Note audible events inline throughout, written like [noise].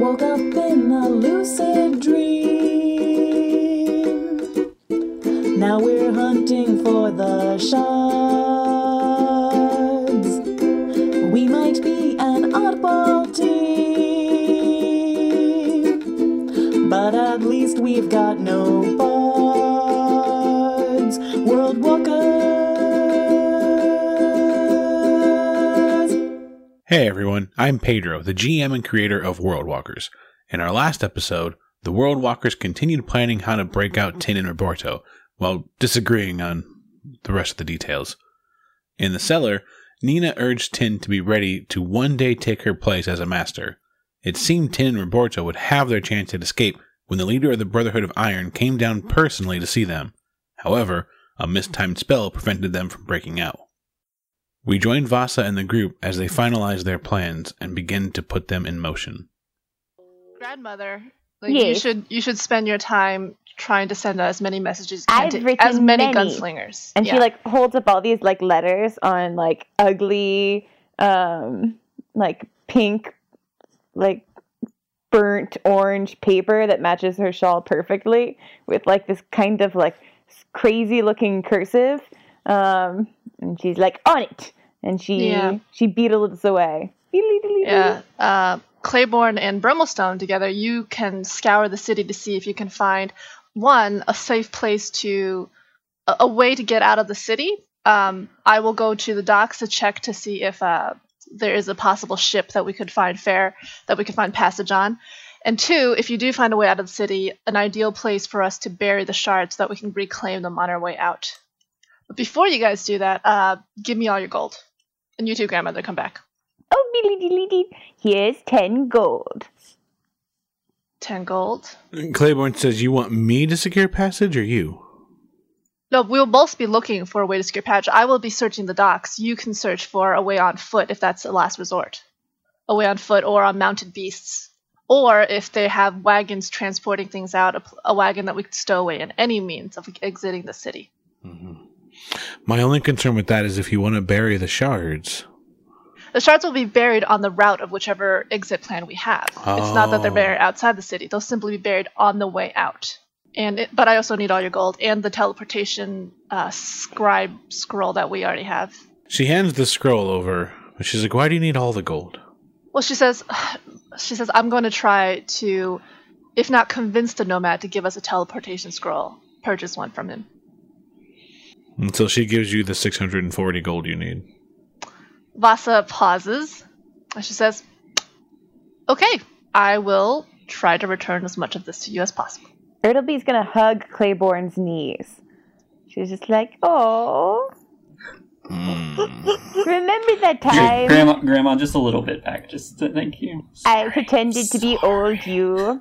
Woke up in a lucid dream. Now we're hunting for the shards. We might be an oddball team, but at least we've got no Hey everyone, I'm Pedro, the GM and creator of World Walkers. In our last episode, the World Walkers continued planning how to break out Tin and Roberto, while disagreeing on the rest of the details. In the cellar, Nina urged Tin to be ready to one day take her place as a master. It seemed Tin and Roberto would have their chance at escape when the leader of the Brotherhood of Iron came down personally to see them. However, a mistimed spell prevented them from breaking out. We join Vasa and the group as they finalize their plans and begin to put them in motion. grandmother like you should you should spend your time trying to send out as many messages as, I've you can to as many, many. gunslingers And yeah. she like holds up all these like letters on like ugly, um, like pink, like burnt orange paper that matches her shawl perfectly with like this kind of like crazy looking cursive. Um, and she's like on it, and she Yeah. she beetles away. yeah uh, claiborne and brummelstone together you can scour the city to see if you can find one a safe place to a, a way to get out of the city. Um, i will go to the docks to check to see if uh, there is a possible ship that we could find fair that we could find passage on. And two if you do find a way out of the city an ideal place for us to bury the shards so that we can reclaim them on our way out but before you guys do that uh, give me all your gold and you too grandmother come back Oh, dilly dilly dee. Here's ten gold. 10 gold Claiborne says, You want me to secure passage or you? No, we'll both be looking for a way to secure passage. I will be searching the docks. You can search for a way on foot if that's the last resort. A way on foot or on mounted beasts. Or if they have wagons transporting things out, a, a wagon that we could stow away in any means of exiting the city. My only concern with that is if you want to bury the shards. The shards will be buried on the route of whichever exit plan we have. It's not that they're Oh. buried outside the city. They'll simply be buried on the way out. And it, but I also need all your gold and the teleportation uh, scribe scroll that we already have. She hands the scroll over, but she's like, Why do you need all the gold? Well, she says, [sighs] she says, I'm going to try to, if not convince the nomad to give us a teleportation scroll, purchase one from him. Until she gives you the 640 gold you need. Vasa pauses, and she says, "Okay, I will try to return as much of this to you as possible." Ertleby's gonna hug Claiborne's knees. She's just like, oh, hmm. remember that time grandma, grandma, just a little bit back. Just thank you. I pretended to be old you?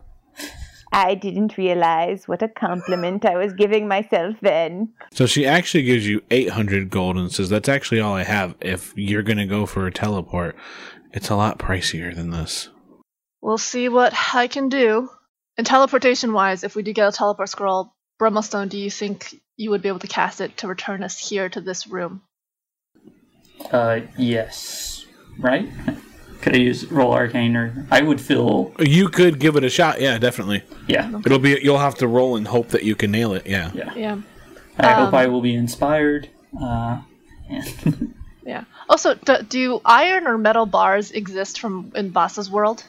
I didn't realize what a compliment I was giving myself then. So she actually gives you 800 gold and says, That's actually all I have. If you're going to go for a teleport, it's a lot pricier than this. We'll see what I can do. And teleportation-wise, if we do get a teleport scroll, Brummelstone, do you think you would be able to cast it to return us here to this room? Uh, yes, right? Could I use roll arcane or I would feel You could give it a shot. Yeah, definitely. yeah It'll be, you'll have to roll and hope that you can nail it. Yeah. yeah. Yeah. I hope Um, I will be inspired. Uh, and [laughs] Yeah. Also, do, do iron or metal bars exist from in Vasa's world?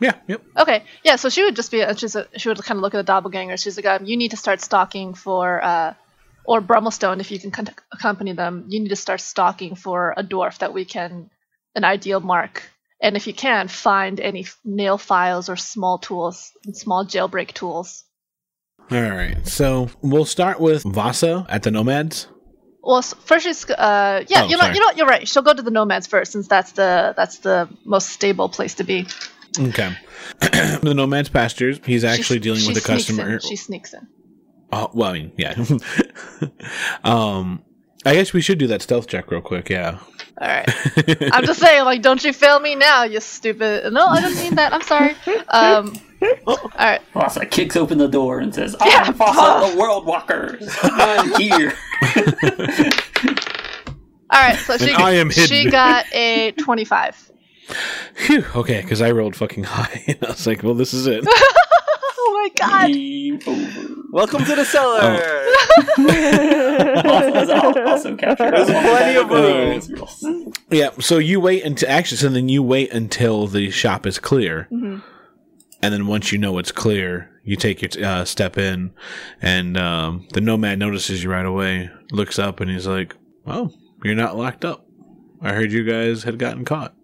Yeah. Yep. Okay, yeah. So she would just be, she's a, she would kind of look at the doppelganger. She's like, um, you need to start stalking for, uh, or Brummelstone, if you can con- accompany them. You need to start stalking for a dwarf that we can, an ideal mark. And if you can, find any nail files or small tools, small jailbreak tools. All right. So we'll start with Vasa at the Nomads. Well, first she's, uh, yeah, Oh, you know, sorry. you know, you're right. She'll go to the nomads first, since that's the that's the most stable place to be. Okay. [clears throat] the Nomads pastures. He's actually She- dealing she with a customer. In. She sneaks in. Oh, well, I mean, yeah. [laughs] um, I guess we should do that stealth check real quick. Yeah. All right. [laughs] I'm just saying, like, don't you fail me now, you stupid. No, I didn't mean that. I'm sorry. Um, all right. Vasa kicks open the door and says, Yeah. "I'm Vasa, the World Walkers. I'm here." [laughs] All right. So she And I am she got a 25. Phew. Okay, because I rolled fucking high, [laughs] and I was like, "Well, this is it." Oh my god. Game over. Welcome to the cellar. [laughs] also, capture. There's plenty of room. yeah. So you wait until actually, so then you wait until the shop is clear, Mhm. and then once you know it's clear, you take your uh, step in, and um, the nomad notices you right away, looks up, and he's like, "Oh, you're not locked up. I heard you guys had gotten caught."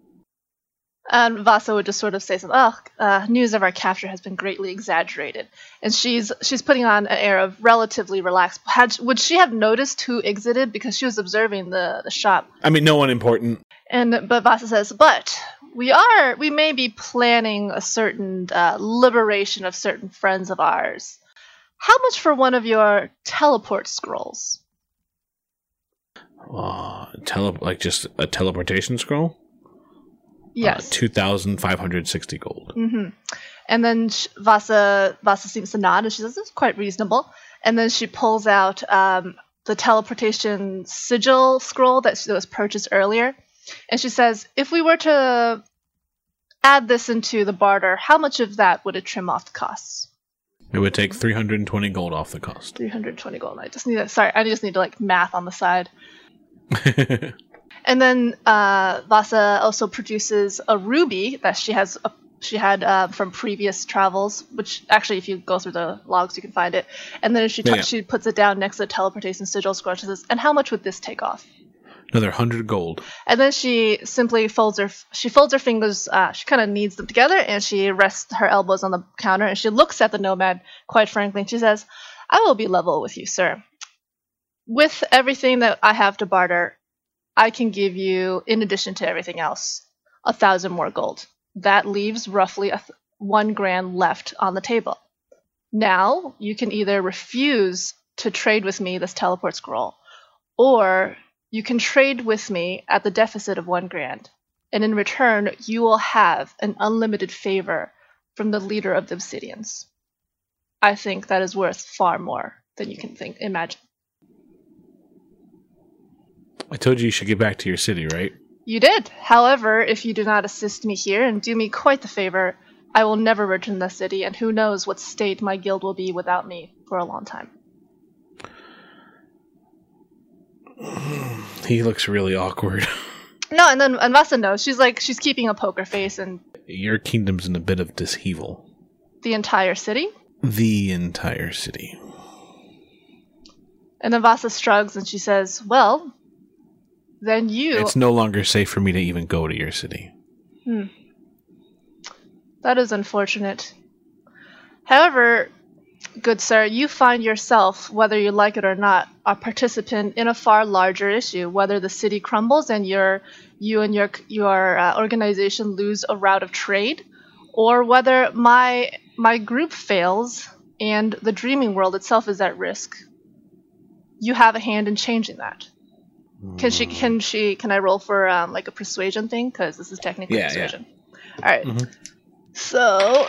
And Vasa would just sort of say something. Oh, uh, news of our capture has been greatly exaggerated, and she's she's putting on an air of relatively relaxed. Had would she have noticed who exited because she was observing the the shop? I mean, no one important. And but Vasa says, but we are we may be planning a certain uh, liberation of certain friends of ours. How much for one of your teleport scrolls? Uh, tele like just a teleportation scroll. Yes. Uh, five hundred sixty gold. hmm And then sh- Vasa Vasa seems to nod, and she says, "This is quite reasonable." And then she pulls out um, the teleportation sigil scroll that, she, that was purchased earlier, and she says, "If we were to add this into the barter, how much of that would it trim off the costs?" It would take three hundred and twenty gold off the cost. 320 gold. I just need to, sorry, I just need to like math on the side. [laughs] And then uh, Vasa also produces a ruby that she has a, she had uh, from previous travels, which actually, if you go through the logs, you can find it. And then she yeah. she puts it down next to the teleportation sigil scroll. She says, "And how much would this take off?" Another hundred gold. And then she simply folds her she folds her fingers. Uh, she kind of kneads them together, and she rests her elbows on the counter, and she looks at the nomad quite frankly, and she says, "I will be level with you, sir. With everything that I have to barter, I can give you, in addition to everything else, a thousand more gold. That leaves roughly a th- one grand left on the table. Now you can either refuse to trade with me this teleport scroll, or you can trade with me at the deficit of one grand, and in return, you will have an unlimited favor from the leader of the Obsidians. I think that is worth far more than you can think imagine. I told you you should get back to your city, right? You did. However, if you do not assist me here and do me quite the favor, I will never return to the city, and who knows what state my guild will be without me for a long time. He looks really awkward. [laughs] No, and then and Vasa knows. She's like she's keeping a poker face, and Your kingdom's in a bit of dishevel. the entire city. The entire city. And then Vasa shrugs and she says, "Well, then you." It's no longer safe for me to even go to your city. Hmm. That is unfortunate. However, good sir, you find yourself, whether you like it or not, a participant in a far larger issue. Whether the city crumbles and your you and your your uh, organization lose a route of trade, or whether my my group fails and the dreaming world itself is at risk. You have a hand in changing that. Can she? Can she? Can I roll for um, like a persuasion thing? Because this is technically Yeah, yeah. persuasion. All right. Mhm. So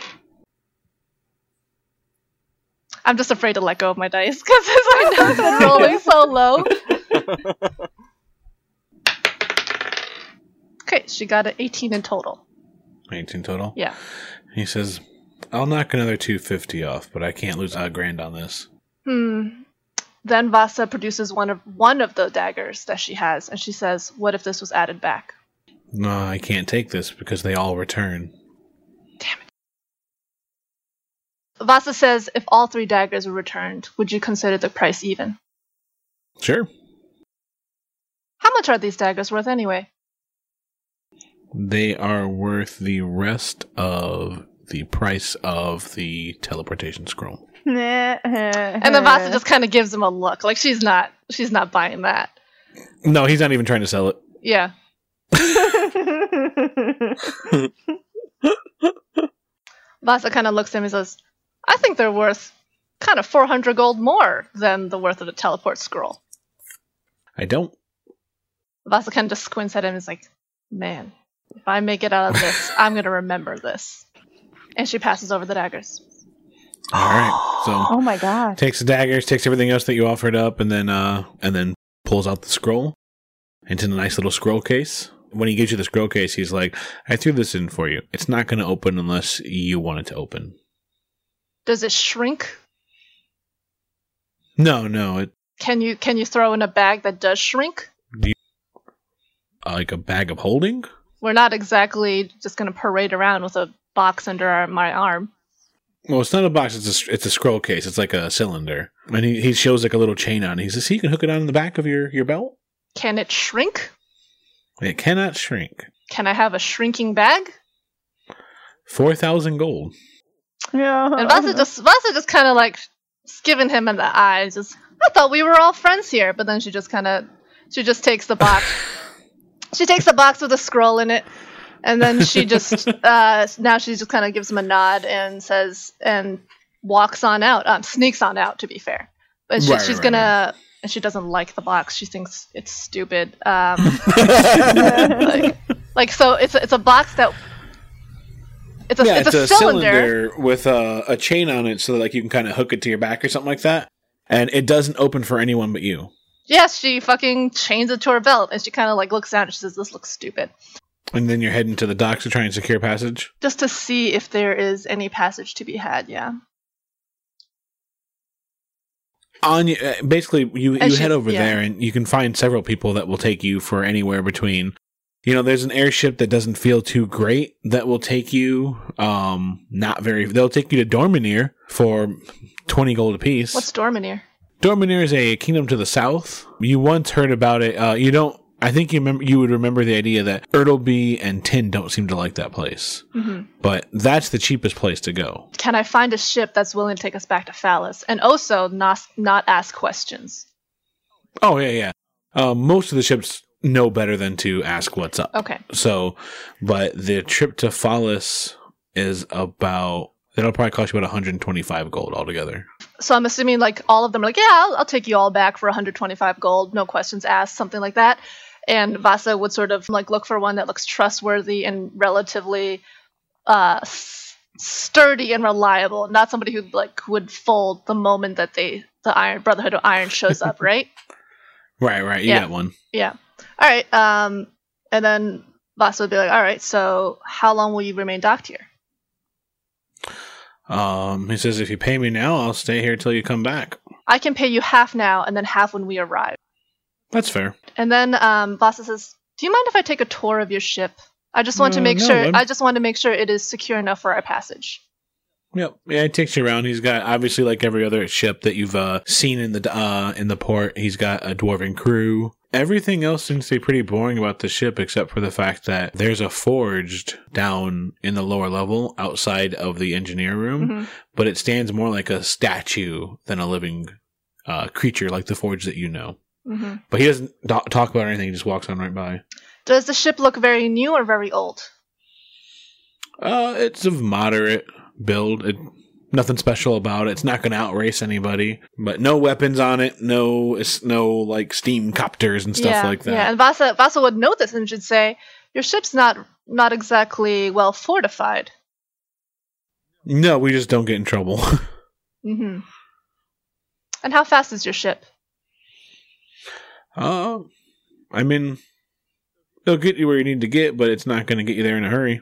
I'm just afraid to let go of my dice because I [laughs] know it's been [laughs] rolling so low. Okay, she got an 18 in total. 18 total. Yeah. He says, I'll knock another 250 off, but I can't lose a grand on this. Hmm. Then Vasa produces one of one of the daggers that she has, and she says, "What if this was added back?" No, I can't take this because they all return. Vasa says, "If all three daggers were returned, would you consider the price even?" Sure. How much are these daggers worth anyway? They are worth the rest of the price of the teleportation scroll. [laughs] And then Vasa just kind of gives him a look, like she's not she's not buying that. No, he's not even trying to sell it. Yeah. [laughs] Vasa kind of looks at him and says, I think they're worth kind of 400 gold more than the worth of the teleport scroll. I don't. Vasa kind of just squints at him and is like, man, if I make it out of this, [laughs] I'm going to remember this. And she passes over the daggers. All right. [gasps] So oh my god. takes the daggers, takes everything else that you offered up, and then uh, and then pulls out the scroll into the nice little scroll case. When he gives you the scroll case, he's like, I threw this in for you. It's not going to open unless you want it to open. Does it shrink? No, no, it Can you can you throw in a bag that does shrink? uh, like a bag of holding. We're not exactly just gonna parade around with a box under our, my arm. Well, it's not a box. It's a it's a scroll case. It's like a cylinder, and he, he shows like a little chain on. it. He says, "See, you can hook it on the back of your your belt. Can it shrink? It cannot shrink. Can I have a shrinking bag? Four thousand gold. Yeah. And Vasa [laughs] just Vasa just kind of like giving him in the eyes. Just I thought we were all friends here, but then she just kind of she just takes the box. [laughs] she takes the box with a scroll in it, and then she just [laughs] uh, now she just kind of gives him a nod and says and walks on out. Um, sneaks on out, to be fair, but she, Right, she's right, gonna. And she doesn't like the box. She thinks it's stupid. Um, [laughs] like, like so, it's a, it's a box that it's a yeah, it's, a, cylinder. with a, a chain on it, so that like you can kind of hook it to your back or something like that. And it doesn't open for anyone but you. Yes, she fucking chains it to her belt, and she kind of like looks down and she says, "This looks stupid." And then you're heading to the docks to try and secure passage. Just to see if there is any passage to be had. Yeah. on uh, basically you you head over yeah. there and you can find several people that will take you for anywhere between you know there's an airship that doesn't feel too great that will take you um not very they'll take you to dorminier for 20 gold apiece What's Dorminier? dorminier is a kingdom to the south you once heard about it uh you don't I think you remember you would remember the idea that Ertleby and Tin don't seem to like that place. hmm But that's the cheapest place to go. Can I find a ship that's willing to take us back to Phallus, and also not not ask questions? Oh yeah, yeah. Uh, most of the ships know better than to ask what's up. Okay. So, but the trip to Phallus is about that'll probably cost you about 125 gold altogether. So I'm assuming like all of them are like, yeah, I'll, I'll take you all back for 125 gold, no questions asked, something like that. And Vasa would sort of like look for one that looks trustworthy and relatively uh, sturdy and reliable, not somebody who like would fold the moment that they the Iron Brotherhood of Iron shows up, right? [laughs] Right, right. You Yeah. got one. Yeah. All right. Um, and then Vasa would be like, all right, so how long will you remain docked here? Um, he says, if you pay me now, I'll stay here till you come back. I can pay you half now and then half when we arrive. That's fair. And then um, Vasa says, "Do you mind if I take a tour of your ship? I just want to Uh, make no, sure. I'm- I just want to make sure it is secure enough for our passage." Yep. Yeah, he takes you around. He's got obviously like every other ship that you've uh, seen in the uh, in the port. He's got a dwarven crew. Everything else seems to be pretty boring about the ship, except for the fact that there's a forged down in the lower level outside of the engineer room, Mhm. but it stands more like a statue than a living uh, creature like the forge that you know. Hmm But he doesn't do- talk about anything. He just walks on right by. Does the ship look very new or very old? Uh, it's of moderate build. It, nothing special about it. It's not going to outrace anybody. But no weapons on it. No, no like steam copters and stuff yeah, like that. Yeah, and Vasa Vasa would know this and should say, "Your ship's not not exactly well fortified." No, we just don't get in trouble. [laughs] mm-hmm. And how fast is your ship? Uh, I mean, it'll get you where you need to get, but it's not going to get you there in a hurry.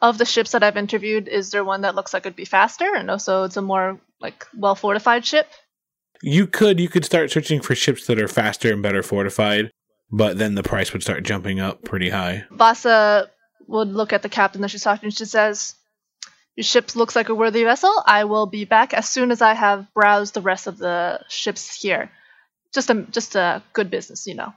Of the ships that I've interviewed, is there one that looks like it'd be faster, and also it's a more like well fortified ship? You could you could start searching for ships that are faster and better fortified, but then the price would start jumping up pretty high. Vasa would look at the captain that she's talking to. She says, Your ship looks like a worthy vessel. I will be back as soon as I have browsed the rest of the ships here. Just a just a good business, you know.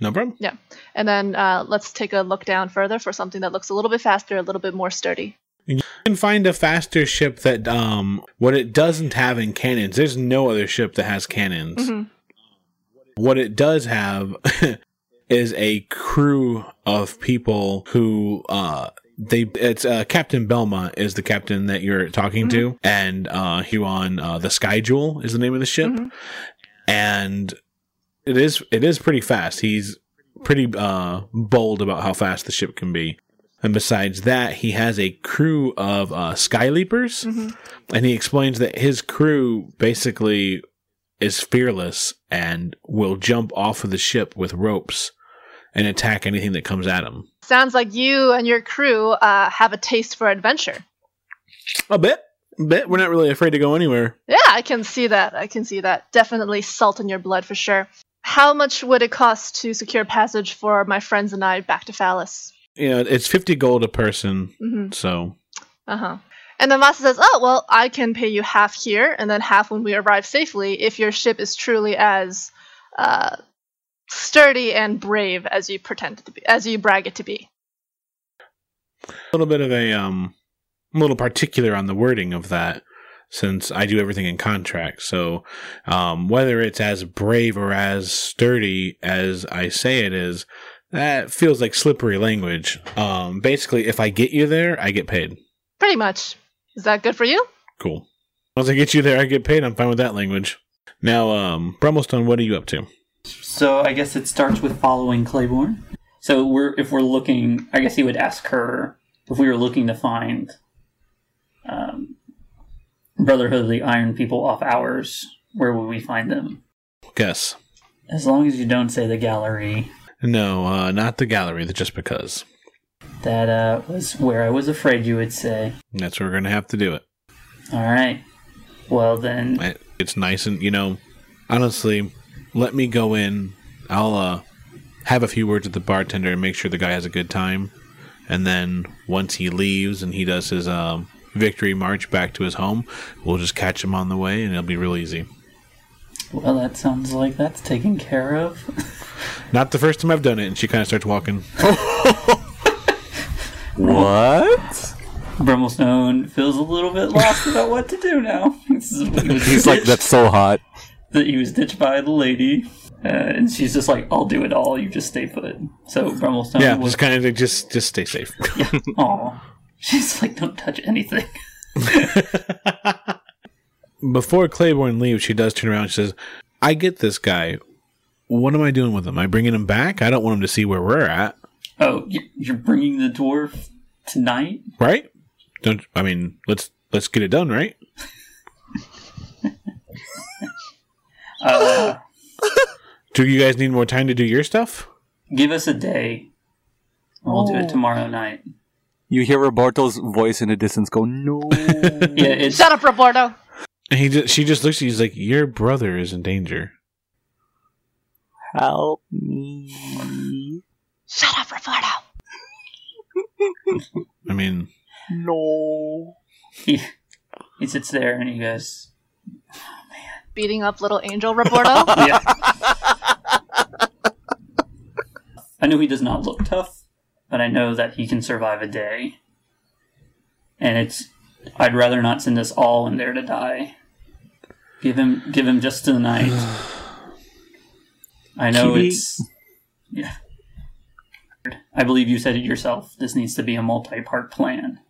No problem. Yeah, and then uh, let's take a look down further for something that looks a little bit faster, a little bit more sturdy. You can find a faster ship that um what it doesn't have in cannons. There's no other ship that has cannons. hmm What it does have [laughs] is a crew of people who uh they it's uh, Captain Belmont is the captain that you're talking to, and uh Huon uh the Sky Jewel is the name of the ship, Mhm. And it is it is pretty fast. He's pretty uh bold about how fast the ship can be. And besides that, he has a crew of uh, sky leapers, Mhm. and he explains that his crew basically is fearless and will jump off of the ship with ropes and attack anything that comes at him. Sounds like you and your crew uh, have a taste for adventure. A bit, a bit. We're not really afraid to go anywhere. Yeah, I can see that. I can see that. Definitely salt in your blood for sure. How much would it cost to secure passage for my friends and I back to Phallus? You know, it's fifty gold a person, hmm so Uh huh. And then Vasa says, "Oh well, I can pay you half here, and then half when we arrive safely, if your ship is truly as uh, sturdy and brave as you pretend it to be, as you brag it to be." a little bit of a um, a little particular on the wording of that, since I do everything in contract. So, um, whether it's as brave or as sturdy as I say it is, that feels like slippery language. Um, basically, if I get you there, I get paid. Pretty much. Is that good for you? Cool. Once I get you there, I get paid. I'm fine with that language. Now, um, Brummelstone, what are you up to? So I guess it starts with following Claiborne. So we're if we're looking, I guess he would ask her if we were looking to find um, Brotherhood of the Iron People off hours. Where would we find them? Guess. As long as you don't say the gallery. No, uh, not the gallery. Just because. That uh, was where I was afraid you would say. That's where we're gonna have to do it. All right. Well then, It's nice and you know, honestly, let me go in. I'll uh, have a few words with the bartender and make sure the guy has a good time. And then once he leaves and he does his um, victory march back to his home, we'll just catch him on the way and it'll be real easy. well, that sounds like that's taken care of. [laughs] Not the first time I've done it. And she kind of starts walking. [laughs] What? Brummelstone feels a little bit lost about what to do now. [laughs] This is- He's like, that's so hot. that he was ditched by the lady, uh, and she's just like, "I'll do it all. You just stay put." So Brummelstone, Yeah, was, just kind of just just stay safe. Aw. [laughs] she's like, "Don't touch anything." [laughs] Before Claiborne leaves, she does turn around and she says, I get this guy. What am I doing with him? Am I bringing him back? I don't want him to see where we're at, Oh, you- you're bringing the dwarf tonight? right? Don't I mean, let's let's get it done, right? [laughs] Uh, Do you guys need more time to do your stuff? give us a day. and We'll do it tomorrow night. You hear Roberto's voice in the distance go, no. [laughs] Yeah, it's Shut up, Roberto. And he just, she just looks at you. He's like, "Your brother is in danger." Help me. Shut up, Roberto. I mean, No. he, [laughs] he sits there and he goes, oh, Beating up little angel [laughs] Roberto. "Yeah." I know he does not look tough, but I know that he can survive a day. And it's I'd rather not send us all in there to die. Give him give him just the night. [sighs] I know Kitty. it's yeah. I believe you said it yourself. This needs to be a multi-part plan.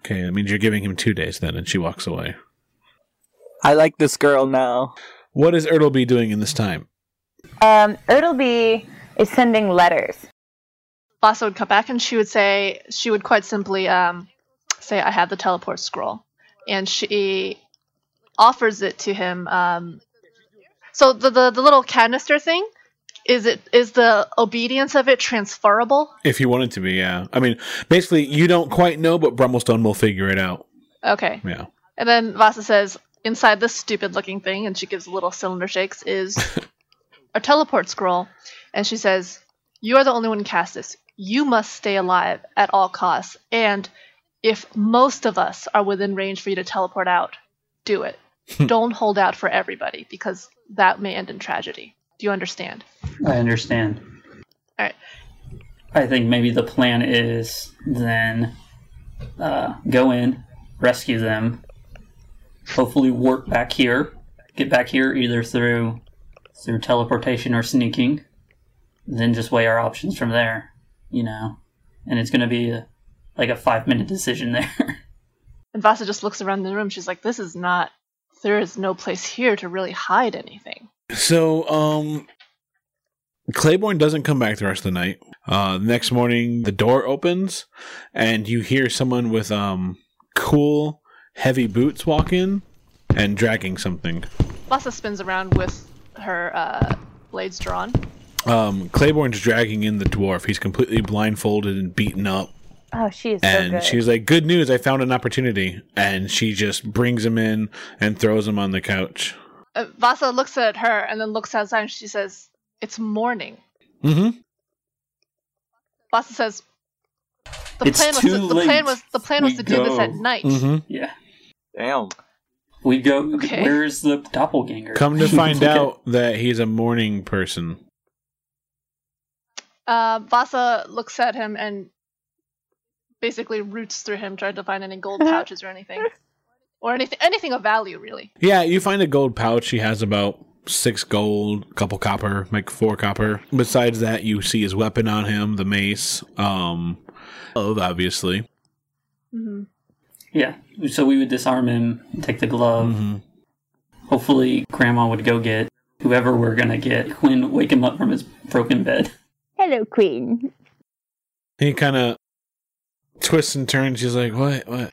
okay, that means you're giving him two days then, and she walks away. I like this girl now. What is Ertleby doing in this time? Um, Ertleby is sending letters. Vasa would come back and she would say, she would quite simply um, say, I have the teleport scroll. And she offers it to him. Um, so the, the, the little canister thing, is it is the obedience of it transferable? If you want it to be, yeah. I mean, basically, you don't quite know, but Brummelstone will figure it out. Okay. Yeah. And then Vasa says, inside this stupid looking thing, and she gives little cylinder shakes, is [laughs] a teleport scroll. And she says, You are the only one who cast this. You must stay alive at all costs. And if most of us are within range for you to teleport out, do it. Don't hold out for everybody because that may end in tragedy. Do you understand? I understand. Alright. I think maybe the plan is then uh, go in, rescue them, hopefully work back here, get back here either through through teleportation or sneaking, then just weigh our options from there. You know, and it's going to be a, like a five minute decision there. [laughs] And Vasa just looks around the room. She's like, This is not, there is no place here to really hide anything. So, um, Claiborne doesn't come back the rest of the night. Uh, the next morning, the door opens, and you hear someone with um cool, heavy boots walk in and dragging something. Vasa spins around with her uh, blades drawn. Um, Claiborne's dragging in the dwarf. He's completely blindfolded and beaten up. Oh, she is so And good. she's like, Good news, I found an opportunity. And she just brings him in and throws him on the couch. Uh, Vasa looks at her and then looks outside and she says, It's morning. Mm-hmm. Vasa says, The It's plan was too to, the late. plan was the plan was We to do this at night. Mm-hmm. Yeah. Damn. We go. Okay. Where's the doppelganger? Come to [laughs] find Okay. out that he's a morning person. Uh, Vasa looks at him and basically roots through him, trying to find any gold [laughs] pouches or anything, or anything anything of value, really. Yeah, you find a gold pouch. He has about six gold, couple copper, like four copper. Besides that, you see his weapon on him, the mace. Um, glove, obviously. hmm Yeah. So we would disarm him, take the glove. hmm Hopefully, Grandma would go get whoever we're gonna get. Quinn, wake him up from his broken bed. Hello, Queen. He kind of twists and turns. He's like, "What? What?"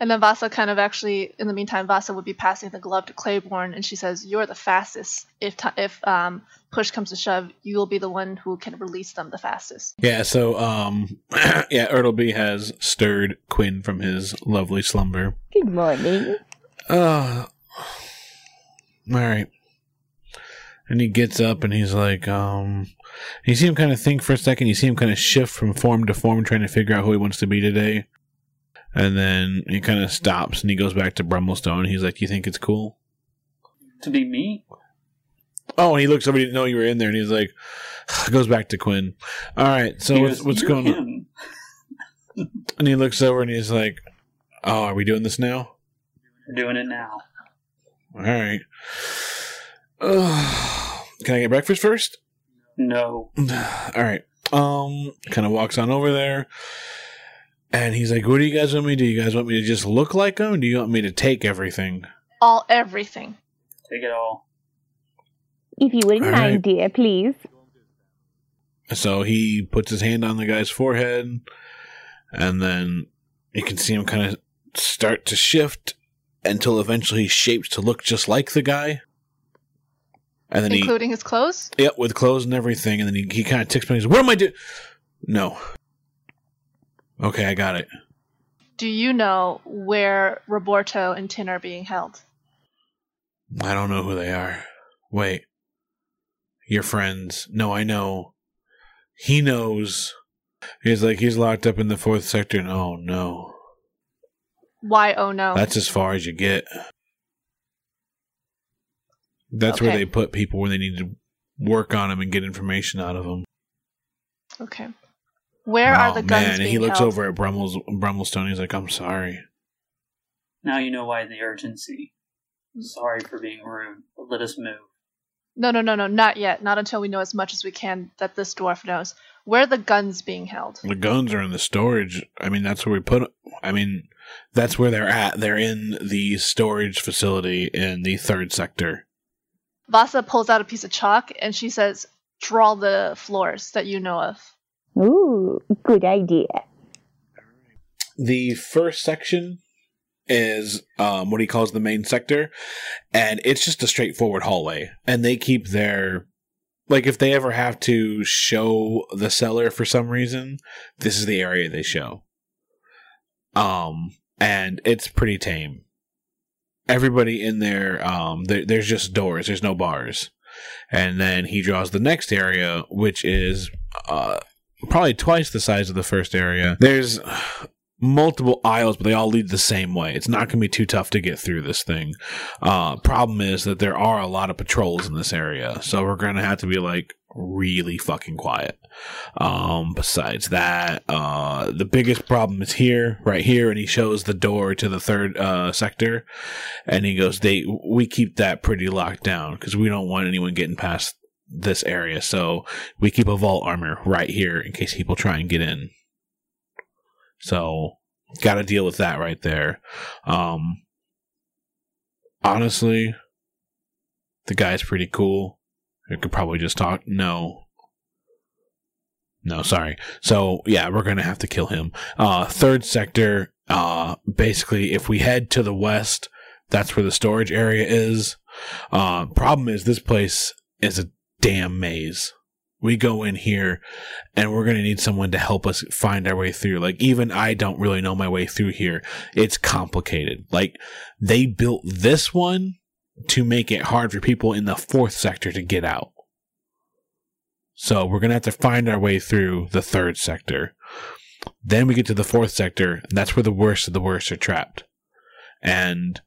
And then Vasa kind of actually, in the meantime, Vasa would be passing the glove to Claiborne, and she says, "You're the fastest. If ti if um push comes to shove, you will be the one who can release them the fastest." Yeah. So, um, [clears throat] yeah, Ertleby has stirred Quinn from his lovely slumber. Good morning. Uh, all right. And he gets up and he's like, um, you see him kind of think for a second. You see him kind of shift from form to form, trying to figure out who he wants to be today. And then he kind of stops and he goes back to Brummelstone. He's like, You think it's cool? To be me? Oh, and he looks over, he didn't know you were in there. And he's like, [sighs] Goes back to Quinn. All right, so He what's, what's "You're going on? [laughs] And he looks over and he's like, Oh, are we doing this now? We're doing it now. All right. Ugh. can I get breakfast first? No. [sighs] All right. Um, kind of walks on over there, and he's like, "What do you guys want me to do? You guys want me to just look like him? Do you want me to take everything?" All everything. Take it all. If you wouldn't All mind, right. dear, please. So he puts his hand on the guy's forehead, and then you can see him kind of start to shift until eventually he shapes to look just like the guy. And then he, including his clothes. yep, with clothes and everything. And then he, he kind of ticks me. He's, "What am I doing?" No. Okay, I got it. Do you know where Roberto and Tin are being held? I don't know who they are. Wait. Your friends. No, I know. He knows. He's like, he's locked up in the fourth sector, and oh no. Why? Oh no. That's as far as you get. That's where they put people when they need to work on them and get information out of them. okay. Where are the guns man. And he looks held? over at Brummels, Brummelstone. He's like, I'm sorry. Now you know why the urgency. Sorry for being rude, but let us move. No, no, no, no, not yet. Not until we know as much as we can that this dwarf knows. Where are the guns being held? The guns are in the storage. I mean, that's where we put. I mean, that's where they're at. They're in the storage facility in the third sector. Vasa pulls out a piece of chalk and she says, "Draw the floors that you know of." Ooh, good idea. The first section is um, what he calls the main sector, and it's just a straightforward hallway. And they keep their like if they ever have to show the cellar for some reason, this is the area they show. Um, and it's pretty tame. Everybody in there, um, there, there's just doors. There's no bars. And then he draws the next area, which is uh, probably twice the size of the first area. There's multiple aisles, but they all lead the same way. It's not going to be too tough to get through this thing. Uh, problem is that there are a lot of patrols in this area, so we're going to have to be like really fucking quiet. Um, besides that, uh, the biggest problem is here, right here, and he shows the door to the third uh, sector, and he goes, "They we keep that pretty locked down because we don't want anyone getting past." This area, so we keep a vault armor right here in case people try and get in. So, got to deal with that right there. Um, honestly, the guy's pretty cool. I could probably just talk. No. No, sorry. So, yeah, we're going to have to kill him. Uh, third sector, uh, basically, if we head to the west, that's where the storage area is. Uh, problem is, this place is a damn maze. We go in here and we're going to need someone to help us find our way through. Like, even I don't really know my way through here. It's complicated. Like, they built this one to make it hard for people in the fourth sector to get out. So we're going to have to find our way through the third sector. Then we get to the fourth sector, and that's where the worst of the worst are trapped. And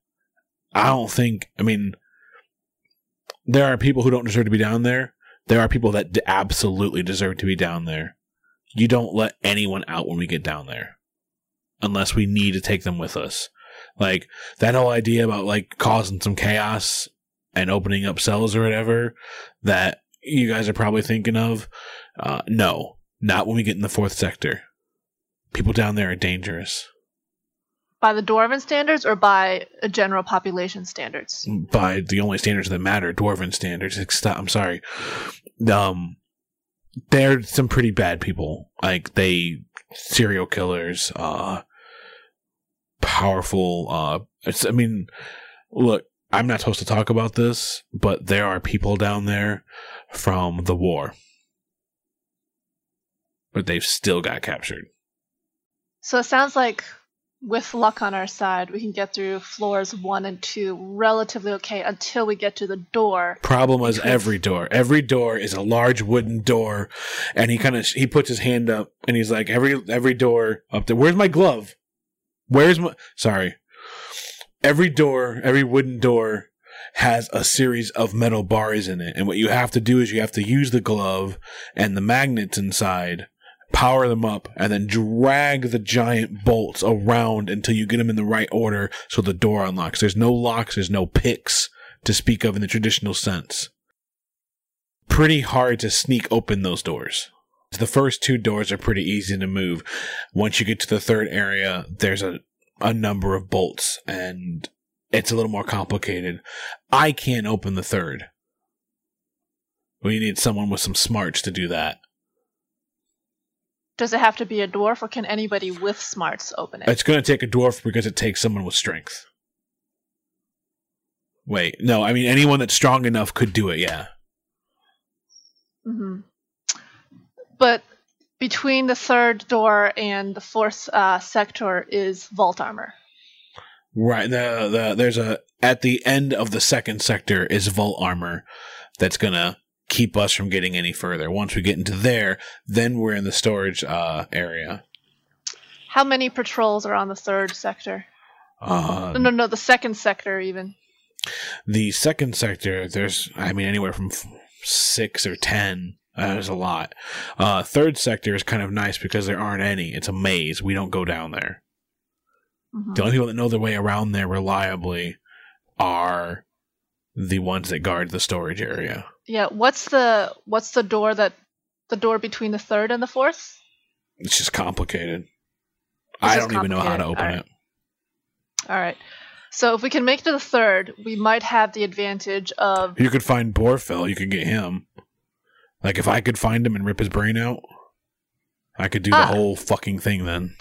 I don't think, I mean, there are people who don't deserve to be down there. There are people that absolutely deserve to be down there. You don't let anyone out when we get down there. Unless we need to take them with us. Like, that whole idea about, like, causing some chaos and opening up cells or whatever that you guys are probably thinking of. Uh, no, not when we get in the fourth sector. People down there are dangerous. By the Dwarven standards or by a general population standards? by the only standards that matter, dwarven standards. I'm sorry. Um, they're some pretty bad people. Like they serial killers, uh, powerful. Uh, it's, I mean, look, I'm not supposed to talk about this, but there are people down there from the war, but they've still got captured. So it sounds like with luck on our side, we can get through floors one and two relatively okay until we get to the door. problem is every door every door is a large wooden door and he kind of he puts his hand up and he's like every every door up there where's my glove where's my sorry every door every wooden door has a series of metal bars in it and what you have to do is you have to use the glove and the magnets inside power them up and then drag the giant bolts around until you get them in the right order so the door unlocks there's no locks there's no picks to speak of in the traditional sense. Pretty hard to sneak open those doors. The first two doors are pretty easy to move. Once you get to the third area, there's a, a number of bolts and it's a little more complicated. I can't open the third. We need someone with some smarts to do that. Does it have to be a dwarf or can anybody with smarts open it? It's going to take a dwarf because it takes someone with strength. Wait, no, I mean anyone that's strong enough could do it, yeah. hmm But between the third door and the fourth uh, sector is vault armor. Right. The the there's a at the end of the second sector is vault armor that's gonna keep us from getting any further. Once we get into there, then we're in the storage uh, area. How many patrols are on the third sector? Uh, no, no, no, the second sector even. the second sector, there's I mean anywhere from f- six or ten. There's a lot. Uh, third sector is kind of nice because there aren't any. It's a maze. We don't go down there. Mhm. The only people that know their way around there reliably are the ones that guard the storage area. Yeah, what's the what's the door that the door between the third and the fourth? It's just complicated. It's I just don't even know how to open Alright. it. All right. So if we can make it to the third, we might have the advantage of You could find Borfell. You could get him. Like if I could find him and rip his brain out, I could do Ah. the whole fucking thing. Then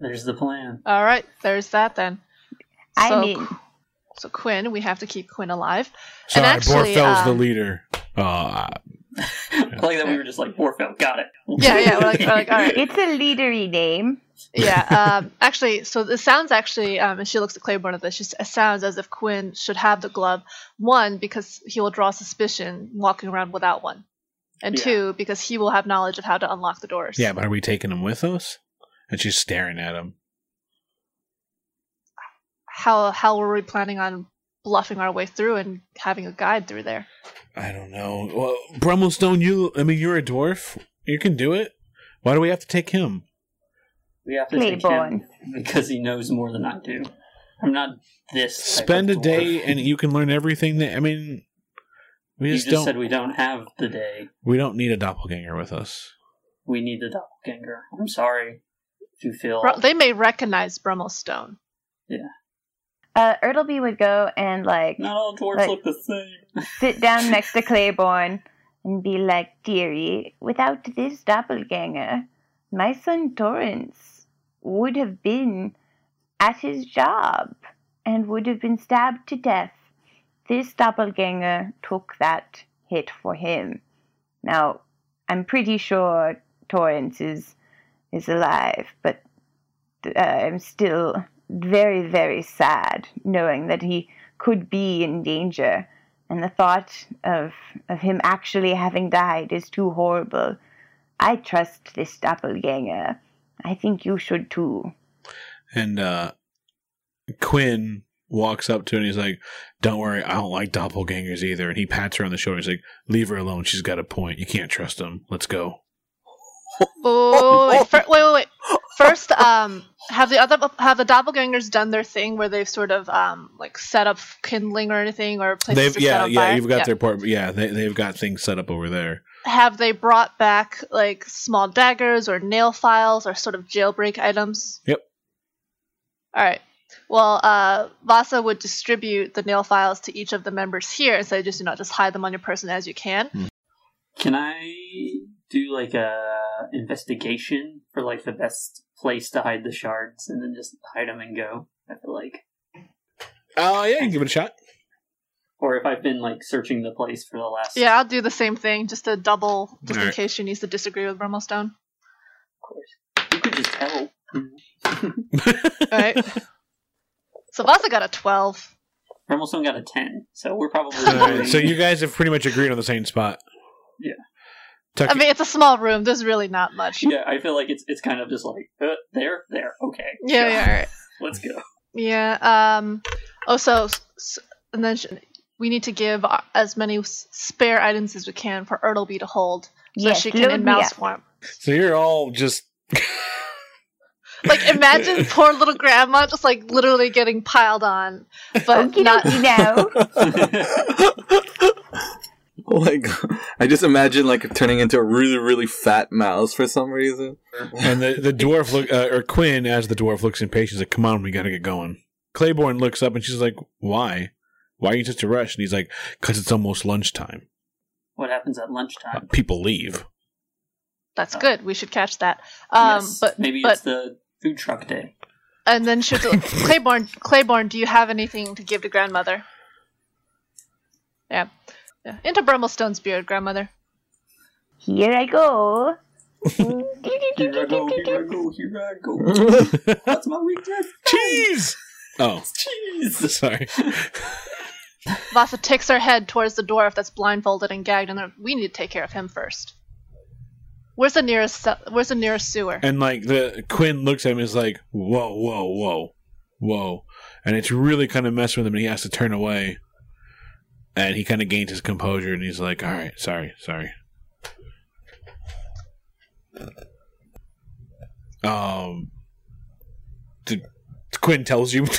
There's the plan. All right, there's that then. I So- mean, So Quinn, we have to keep Quinn alive. sorry, actually, Borfell's the um, leader. Uh, I [laughs] like that we were just like Borfell, got it. Yeah, yeah, we're like, we're like all right. it's a leadery name. yeah [laughs] um, actually so it sounds actually um, and she looks at claiborne at this she, it sounds as if quinn should have the glove one because he will draw suspicion walking around without one and Yeah. two because he will have knowledge of how to unlock the doors yeah, but are we taking him with us? And she's staring at him. how how were we planning on bluffing our way through and having a guide through there I don't know. Well, Brummelstone, you. I mean, you're a dwarf. You can do it. Why do we have to take him? We have to take Claiborne. him because he knows more than I do. I'm not this. type Spend a of day and you can learn everything. That I mean, we You just, just said we don't have the day. we don't need a doppelganger with us. We need the doppelganger. I'm sorry if you feel. Bru- they may recognize Brummelstone. Yeah. Uh, Ertleby would go and like Not all dwarves Like- look the same. [laughs] sit down next to Claiborne and be like, "Dearie, without this doppelganger, my son Torrance would have been at his job and would have been stabbed to death. This doppelganger took that hit for him. Now, I'm pretty sure Torrance is is alive, but uh, I'm still very, very sad knowing that he could be in danger, and the thought of of him actually having died is too horrible. I trust this doppelganger. I think you should too. And uh, Quinn walks up to her and he's like, Don't worry, I don't like doppelgangers either. And he pats her on the shoulder. He's like, Leave her alone. She's got a point. You can't trust them. Let's go. Oh, wait, wait, wait, wait. [laughs] First, um, have the other have the doppelgangers done their thing where they've sort of um like set up kindling or anything or places They've yeah yeah fire? you've got their port yeah they they've got things set up over there. Have they brought back like small daggers or nail files or sort of jailbreak items? Yep. All right. Well, uh, Vasa would distribute the nail files to each of the members here instead of just you know just hide them on your person as you can. Can I do like a investigation for like the best place to hide the shards and then just hide them and go? I feel like, Oh yeah, you can give it a shot. or if I've been like searching the place for the last. Yeah, I'll do the same thing just to double, just in Alright. case she needs to disagree with Brummelstone. of course. You could just tell. [laughs] All right. So Vasa got a twelve. Brummelstone got a ten, so we're probably. All right, so you guys have pretty much agreed on the same spot. Yeah. Tuck, I mean, it's a small room. There's really not much. Yeah, I feel like it's it's kind of just like uh, there, there. Okay. Yeah, yeah, all right. Let's go. Yeah. Um. Oh, so, s and then sh- we need to give as many spare items as we can for Ertleby to hold, so Yes, she can load in me mouse up. form. so you're all just [laughs] Like, imagine poor little grandma just like literally getting piled on, but Okie not. dokie now. like [laughs] I just imagine like turning into a really really fat mouse for some reason. and the the dwarf look uh, or Quinn as the dwarf looks impatient. He's like, "Come on, we got to get going." Claiborne looks up and she's like, "Why? Why are you in such a rush?" And he's like, "Cause it's almost lunchtime. what happens at Uh, lunchtime? people leave." That's good. We should catch that. Um, yes, but maybe but it's the food truck day. and then should [laughs] Claiborne Claiborne, do you have anything to give to grandmother? Yeah. Yeah. Into Brummelstone's beard, grandmother. Here I go. Here I go, here I go, here I go. [laughs] That's my weakness. Cheese. Oh, Cheese. [laughs] sorry. Vasa takes her head towards the dwarf that's blindfolded and gagged, and we need to take care of him first. Where's the nearest? Where's the nearest sewer? And like the Quinn looks at him and is like, "Whoa, whoa, whoa, whoa," and it's really kind of messing with him, and he has to turn away. And he kind of gains his composure, and he's like, "All right, sorry, sorry." Um, Quinn tells you. [laughs]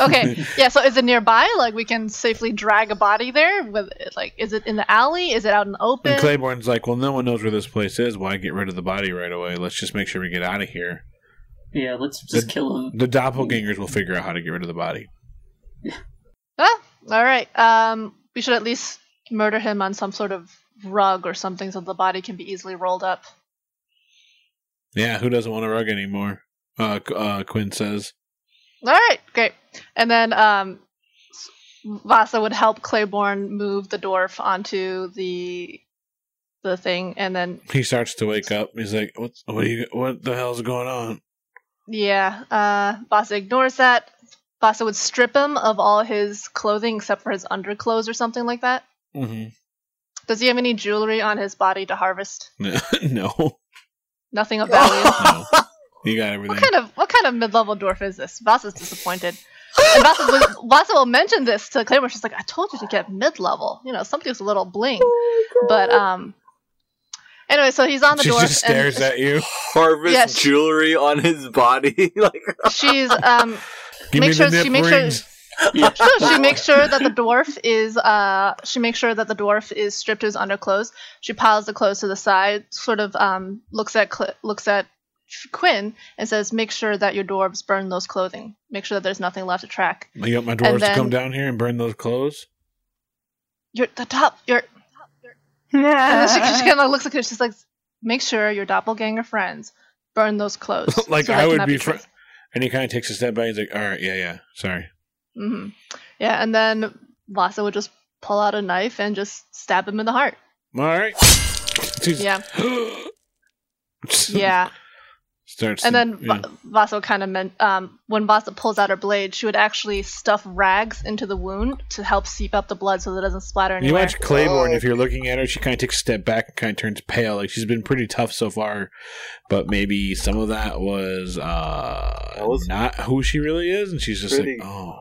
[laughs] Okay, yeah. So is it nearby? Like we can safely drag a body there? With like, is it in the alley? Is it out in the open? and Claiborne's like, "Well, no one knows where this place is. Why get rid of the body right away? Let's just make sure we get out of here. Yeah, let's just The- kill him. The doppelgangers will figure out how to get rid of the body." Ah, all right. Um, we should at least murder him on some sort of rug or something, so the body can be easily rolled up. Yeah, who doesn't want a rug anymore? Uh, uh, Quinn says. All right, great. And then um, Vasa would help Claiborne move the dwarf onto the the thing, and then He starts to wake up. He's like, "What? What? You, what the hell's going on?" yeah, uh, Vasa ignores that. Vasa would strip him of all his clothing except for his underclothes or something like that. Mm-hmm. Does he have any jewelry on his body to harvest? [laughs] no, Nothing of value. [laughs] no, you got everything. What kind of what kind of mid level dwarf is this? Vasa's disappointed. And Vasa will, [laughs] Vasa will mention this to Claymore. She's like, I told you to get mid level. You know, something's a little bling. But um anyway, so he's on the she dwarf just stares and at you. [laughs] Harvest Yes. jewelry on his body. [laughs] like she's um Give Make me sure the nip she makes sure- rings. Yeah. so she makes sure that the dwarf is uh she makes sure that the dwarf is stripped to his underclothes. She piles the clothes to the side, sort of um looks at Cl- looks at Quinn and says, "Make sure that your dwarves burn those clothing. Make sure that there's nothing left to track." You want my dwarves then- to come down here and burn those clothes? You're the top. You're Yeah. and then she, she kind of looks at her. She's like, "Make sure your doppelganger friends burn those clothes." [laughs] like so I would cannot be. Fr- and he kind of takes a step back. He's like, "All right, yeah, yeah, sorry." hmm Yeah, and then Vasa would just pull out a knife and just stab him in the heart. All right. She's- Yeah. [gasps] Yeah. Starts And to- then yeah. Va- Vasa kind of meant um, when Vasa pulls out her blade, she would actually stuff rags into the wound to help seep up the blood so that it doesn't splatter You watch Claiborne, Oh. if you're looking at her, she kind of takes a step back and kind of turns pale. Like she's been pretty tough so far, but maybe some of that was uh That was- not who she really is, and she's just Pretty- like, oh,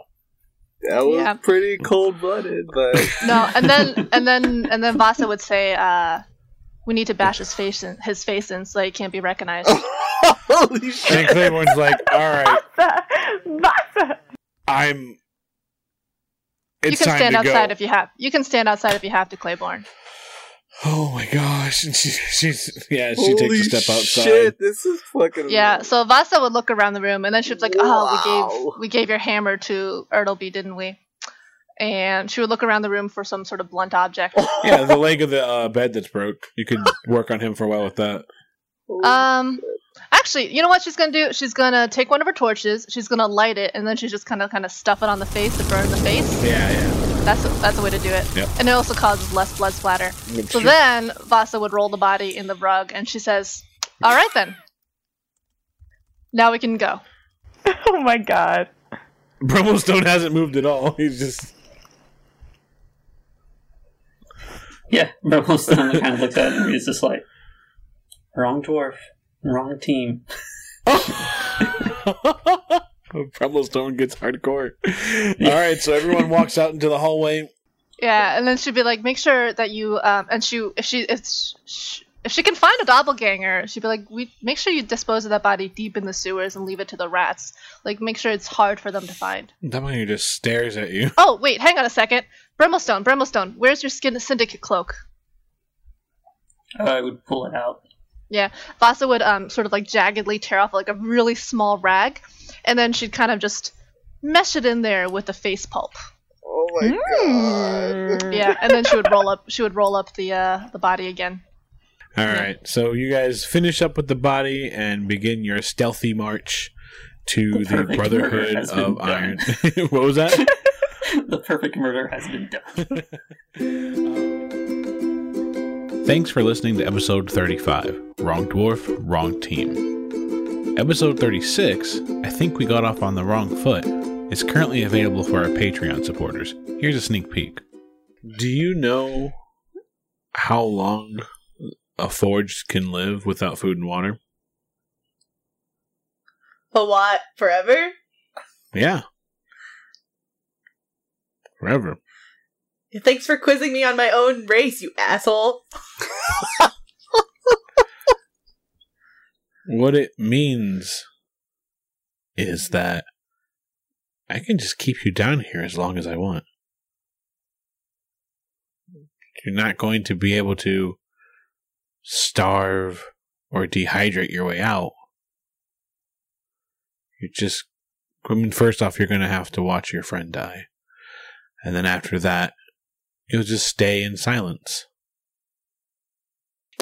That was Yeah. pretty cold blooded, but [laughs] No, and then and then and then Vasa would say, uh, "We need to bash his face in, his face in so he can't be recognized." [laughs] holy shit! and shit! Claiborne's like, all right, Vasa! [laughs] Vasa! I'm. It's you can time stand to outside go. if you have. You can stand outside if you have to, Claiborne. Oh my gosh! And she, she's yeah, she takes a step outside. Shit, this is fucking. Yeah. So Vasa would look around the room, and then she was like, "Oh, we gave we gave your hammer to Ertleby, didn't we?" And she would look around the room for some sort of blunt object. [laughs] Yeah, the leg of the uh, bed that's broke. You could work on him for a while with that. Um, actually, you know what she's gonna do? She's gonna take one of her torches. She's gonna light it, and then she's just kind of kind of stuff it on the face to burn the face. Yeah, yeah. That's a, that's a way to do it. Yep. And it also causes less blood splatter. So then Vasa would roll the body in the rug, and she says, "All right then. Now we can go." [laughs] Oh my god. Brummelstone hasn't moved at all. [laughs] He's just. Yeah, Brummelstone kind of looks at him and he's just like, wrong dwarf, wrong team. [laughs] Brummelstone gets hardcore. All right, so everyone [laughs] walks out into the hallway. Yeah, and then she'd be like, "Make sure that you um and she if she if she, if she can find a doppelganger, she'd be like, "We make sure you dispose of that body deep in the sewers and leave it to the rats. Like, make sure it's hard for them to find." Doppelganger just stares at you. Oh wait, hang on a second. Brimstone, Brimstone, where's your skin syndicate cloak? I would pull it out. Yeah, Vasa would um sort of like jaggedly tear off like a really small rag, and then she'd kind of just mesh it in there with the face pulp. Oh my god. Mm. Yeah, and then she would roll up. She would roll up the uh the body again. All right, so you guys finish up with the body and begin your stealthy march to The the, Brotherhood murder has been of Iron. [laughs] what was that? [laughs] the perfect murder has been done. [laughs] Thanks for listening to episode 35 Wrong Dwarf, Wrong Team. Episode 36, I think we got off on the wrong foot, is currently available for our Patreon supporters. Here's a sneak peek. Do you know how long a forge can live without food and water? A what? Forever? Yeah. Forever. Thanks for quizzing me on my own race, you asshole. What it means is that I can just keep you down here as long as I want. You're not going to be able to starve or dehydrate your way out. You just, I mean, first off, you're going to have to watch your friend die. And then after that, you'll just stay in silence.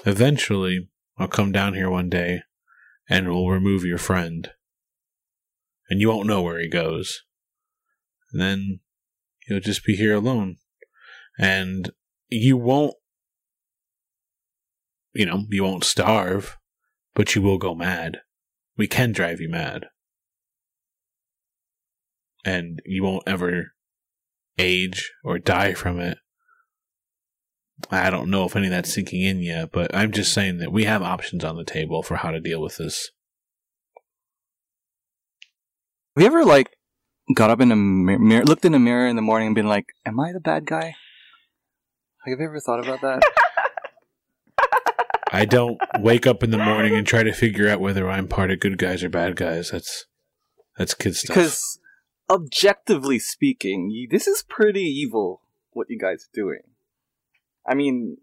Eventually, I'll come down here one day and we'll remove your friend. And you won't know where he goes. And then you'll just be here alone. And you won't, you know, you won't starve, but you will go mad. We can drive you mad. And you won't ever age or die from it. I don't know if any of that's sinking in yet, but I'm just saying that we have options on the table for how to deal with this. Have you ever like got up in a mi- mirror, looked in a mirror in the morning, and been like, "Am I the bad guy?" Like, have you ever thought about that? I don't wake up in the morning and try to figure out whether I'm part of good guys or bad guys. That's that's kid stuff. Because objectively speaking, you, this is pretty evil what you guys are doing. I mean,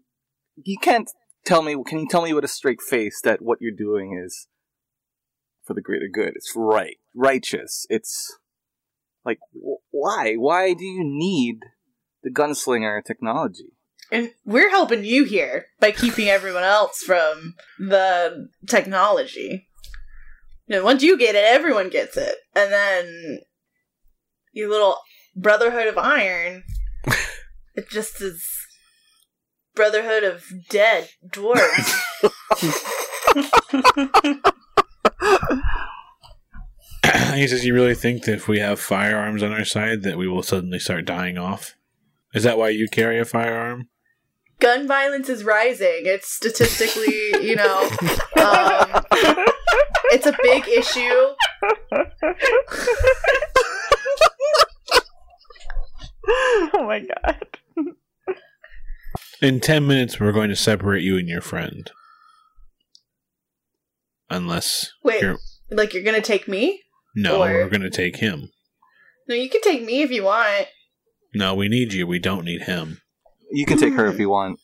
you can't tell me. Can you tell me with a straight face that what you're doing is for the greater good? It's right, righteous. It's like wh- why? Why do you need the gunslinger technology? And we're helping you here by keeping everyone else from the technology. You know, once you get it, everyone gets it. And then your little Brotherhood of Iron, [laughs] it just is Brotherhood of Dead Dwarves. [laughs] [clears throat] he says, "You really think that if we have firearms on our side, that we will suddenly start dying off? Is that why you carry a firearm?" Gun violence is rising. It's statistically, you know, um, it's a big issue. [laughs] oh my god. In ten minutes, we're going to separate you and your friend, unless Wait, you're like you're gonna take me? no, Or- we're going to take him. No, you can take me if you want. No, we need you. We don't need him. You can take her if you [laughs] want.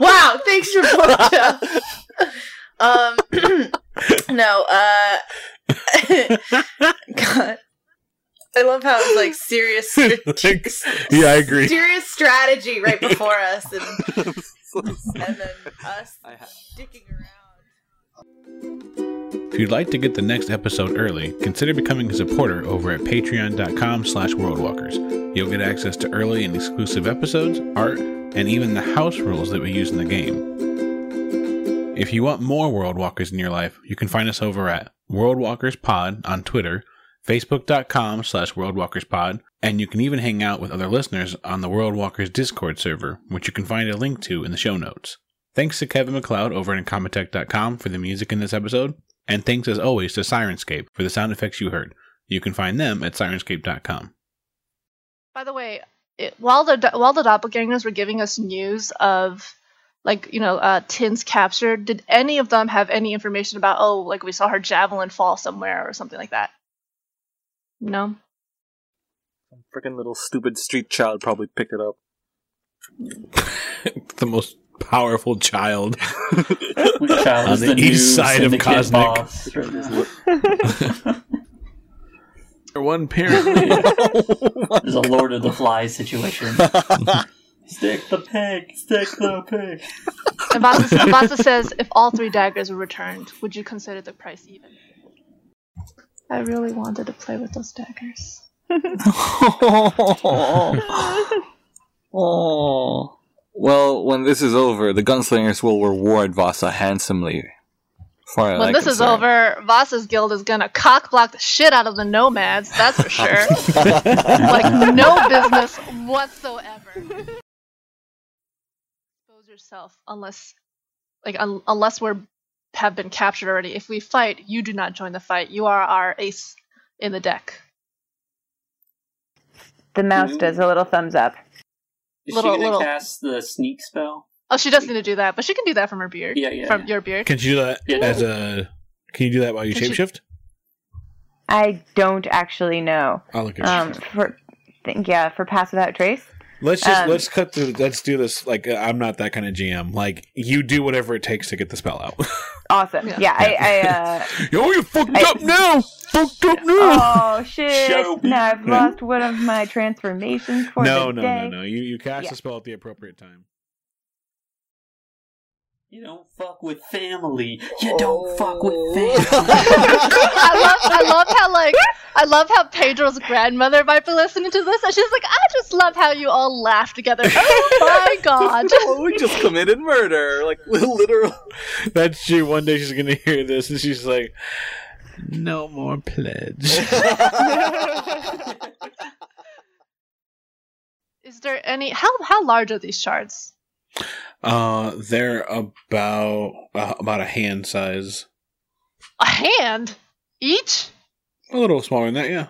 wow, thanks for pointing out. [laughs] Um, [clears throat] no, uh, [laughs] God, I love how it's like serious, [laughs] Like, yeah, I agree. serious strategy right [laughs] before us, and, [laughs] and then us I ha- dicking around. If you'd like to get the next episode early, consider becoming a supporter over at patreon.com slash worldwalkers. You'll get access to early and exclusive episodes, art, and even the house rules that we use in the game. If you want more World Walkers in your life, you can find us over at World Walkers Pod on Twitter, facebook.com slash worldwalkerspod, and you can even hang out with other listeners on the World Walkers Discord server, which you can find a link to in the show notes. Thanks to Kevin MacLeod over at Incompetech.com for the music in this episode, and thanks as always to Syrinscape for the sound effects you heard. You can find them at syrinscape.com. By the way, it, while the while the doppelgangers were giving us news of like you know uh, Tin's capture, did any of them have any information about oh like we saw her javelin fall somewhere or something like that? No. Freaking little stupid street child probably picked it up. [laughs] the most powerful child. Child [laughs] On the the, east side of syndicate Cosmic. right? [laughs] One parent. There's a Lord of the Flies situation. stick the pig, stick the pig. And Vasa, Vasa says if all three daggers were returned, would you consider the price even? I really wanted to play with those daggers. [laughs] oh. Well, when this is over, the gunslingers will reward Vasa handsomely. Far When this is over, Vasa's guild is gonna cock block the shit out of the nomads, that's for sure. [laughs] like no business whatsoever. [laughs] Expose yourself unless like un- unless we're have been captured already. If we fight, you do not join the fight. You are our ace in the deck. The mouse does a little thumbs up. Is Little- she gonna little- cast the sneak spell? Oh, she does need to do that, but she can do that from her beard. Yeah, yeah, From yeah. your beard. Can you do that Yeah. as a? Can you do that while you Can she- shapeshift? I don't actually know. I'll look at Um, for think yeah, for pass without trace. Let's just um, let's cut through. Let's do this. Like uh, I'm not that kind of GM. Like you do whatever it takes to get the spell out. [laughs] Awesome. Yeah. Yeah, I, I uh [laughs] Yo, you fucked I- up now. Fucked up now. Oh shit! Show me. Now I've lost one of my transformations for no, the no, day. no, no. You you cast Yeah. the spell at the appropriate time. You don't fuck with family. You don't fuck with oh. family. [laughs] I love I love how like I love how Pedro's grandmother might be listening to this and she's like, I just love how you all laugh together. Oh my [laughs] god. oh, we just committed murder. Like, [laughs] literal. That's true. One day she's gonna hear this and she's like, "No more pledge." Is there any how how large are these shards? Uh, they're about uh, about a hand size, A hand? Each? a little smaller than that. Yeah.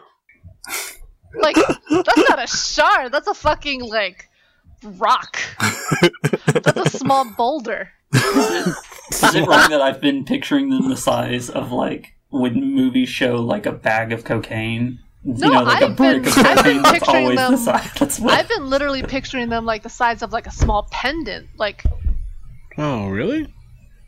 Like [laughs] that's not a shard, that's a fucking like rock. That's a small boulder. Is it wrong that I've been picturing them the size of like when movies show like a bag of cocaine? You No, know, like a I've brick been- I've been picturing always the them- what. I've been literally picturing them like the size of like a small pendant. Like Oh, really?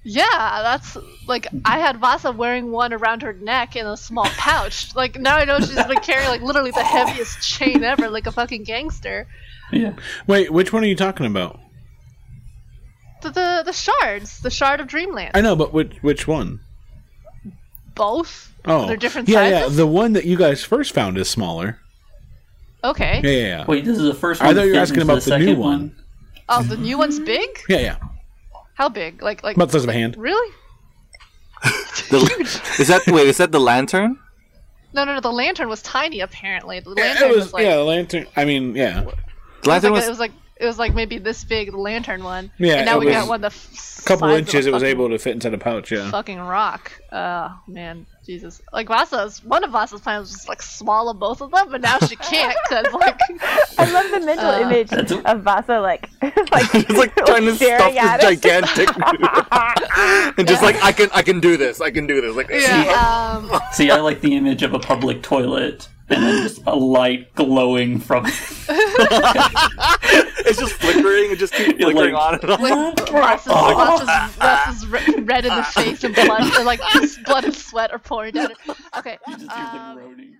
Yeah, that's like I had Vasa wearing one around her neck in a small pouch. Like now I know she's been carrying like literally the heaviest chain ever, like a fucking gangster. yeah. Wait, which one are you talking about? The the, the shards, the shard of Dreamland. I know, but which which one? Both. Oh, They're different yeah, sizes? yeah. The one that you guys first found is smaller. Okay. Yeah, yeah, yeah. Wait, this is the first I thought you were asking about the new second one. Oh, the new one's big. [laughs] Yeah, yeah. How big? Like like About the size of a hand. really? [laughs] The, is that wait? Is that the lantern? No, no, no. The lantern was tiny. Apparently, the Yeah, lantern it was, was, like yeah, the lantern. I mean, yeah. The it was, lantern like, was. it was like it was like maybe this big. Lantern one. Yeah, And now we got one the A couple inches, it was able to fit inside the pouch, yeah. Fucking rock. Oh man, Jesus. Like Vasa's one of Vasa's plans was just like swallow both of them, but now she can't because like [laughs] I love the mental Uh, image a- of Vasa like [laughs] like, [laughs] It's like trying to stuff this gigantic, and just like I can, I can do this. I can do this. Like, yeah. Um, See, I like the image of a public toilet and then just a light glowing from. it. [laughs] it's just flickering. It just keeps flickering like- on and on. like Vasa's, Vasa's, Vasa's re- red in the face and blood, and like [laughs] blood and sweat are pouring down. [laughs] Okay. You just hear the Um, groaning.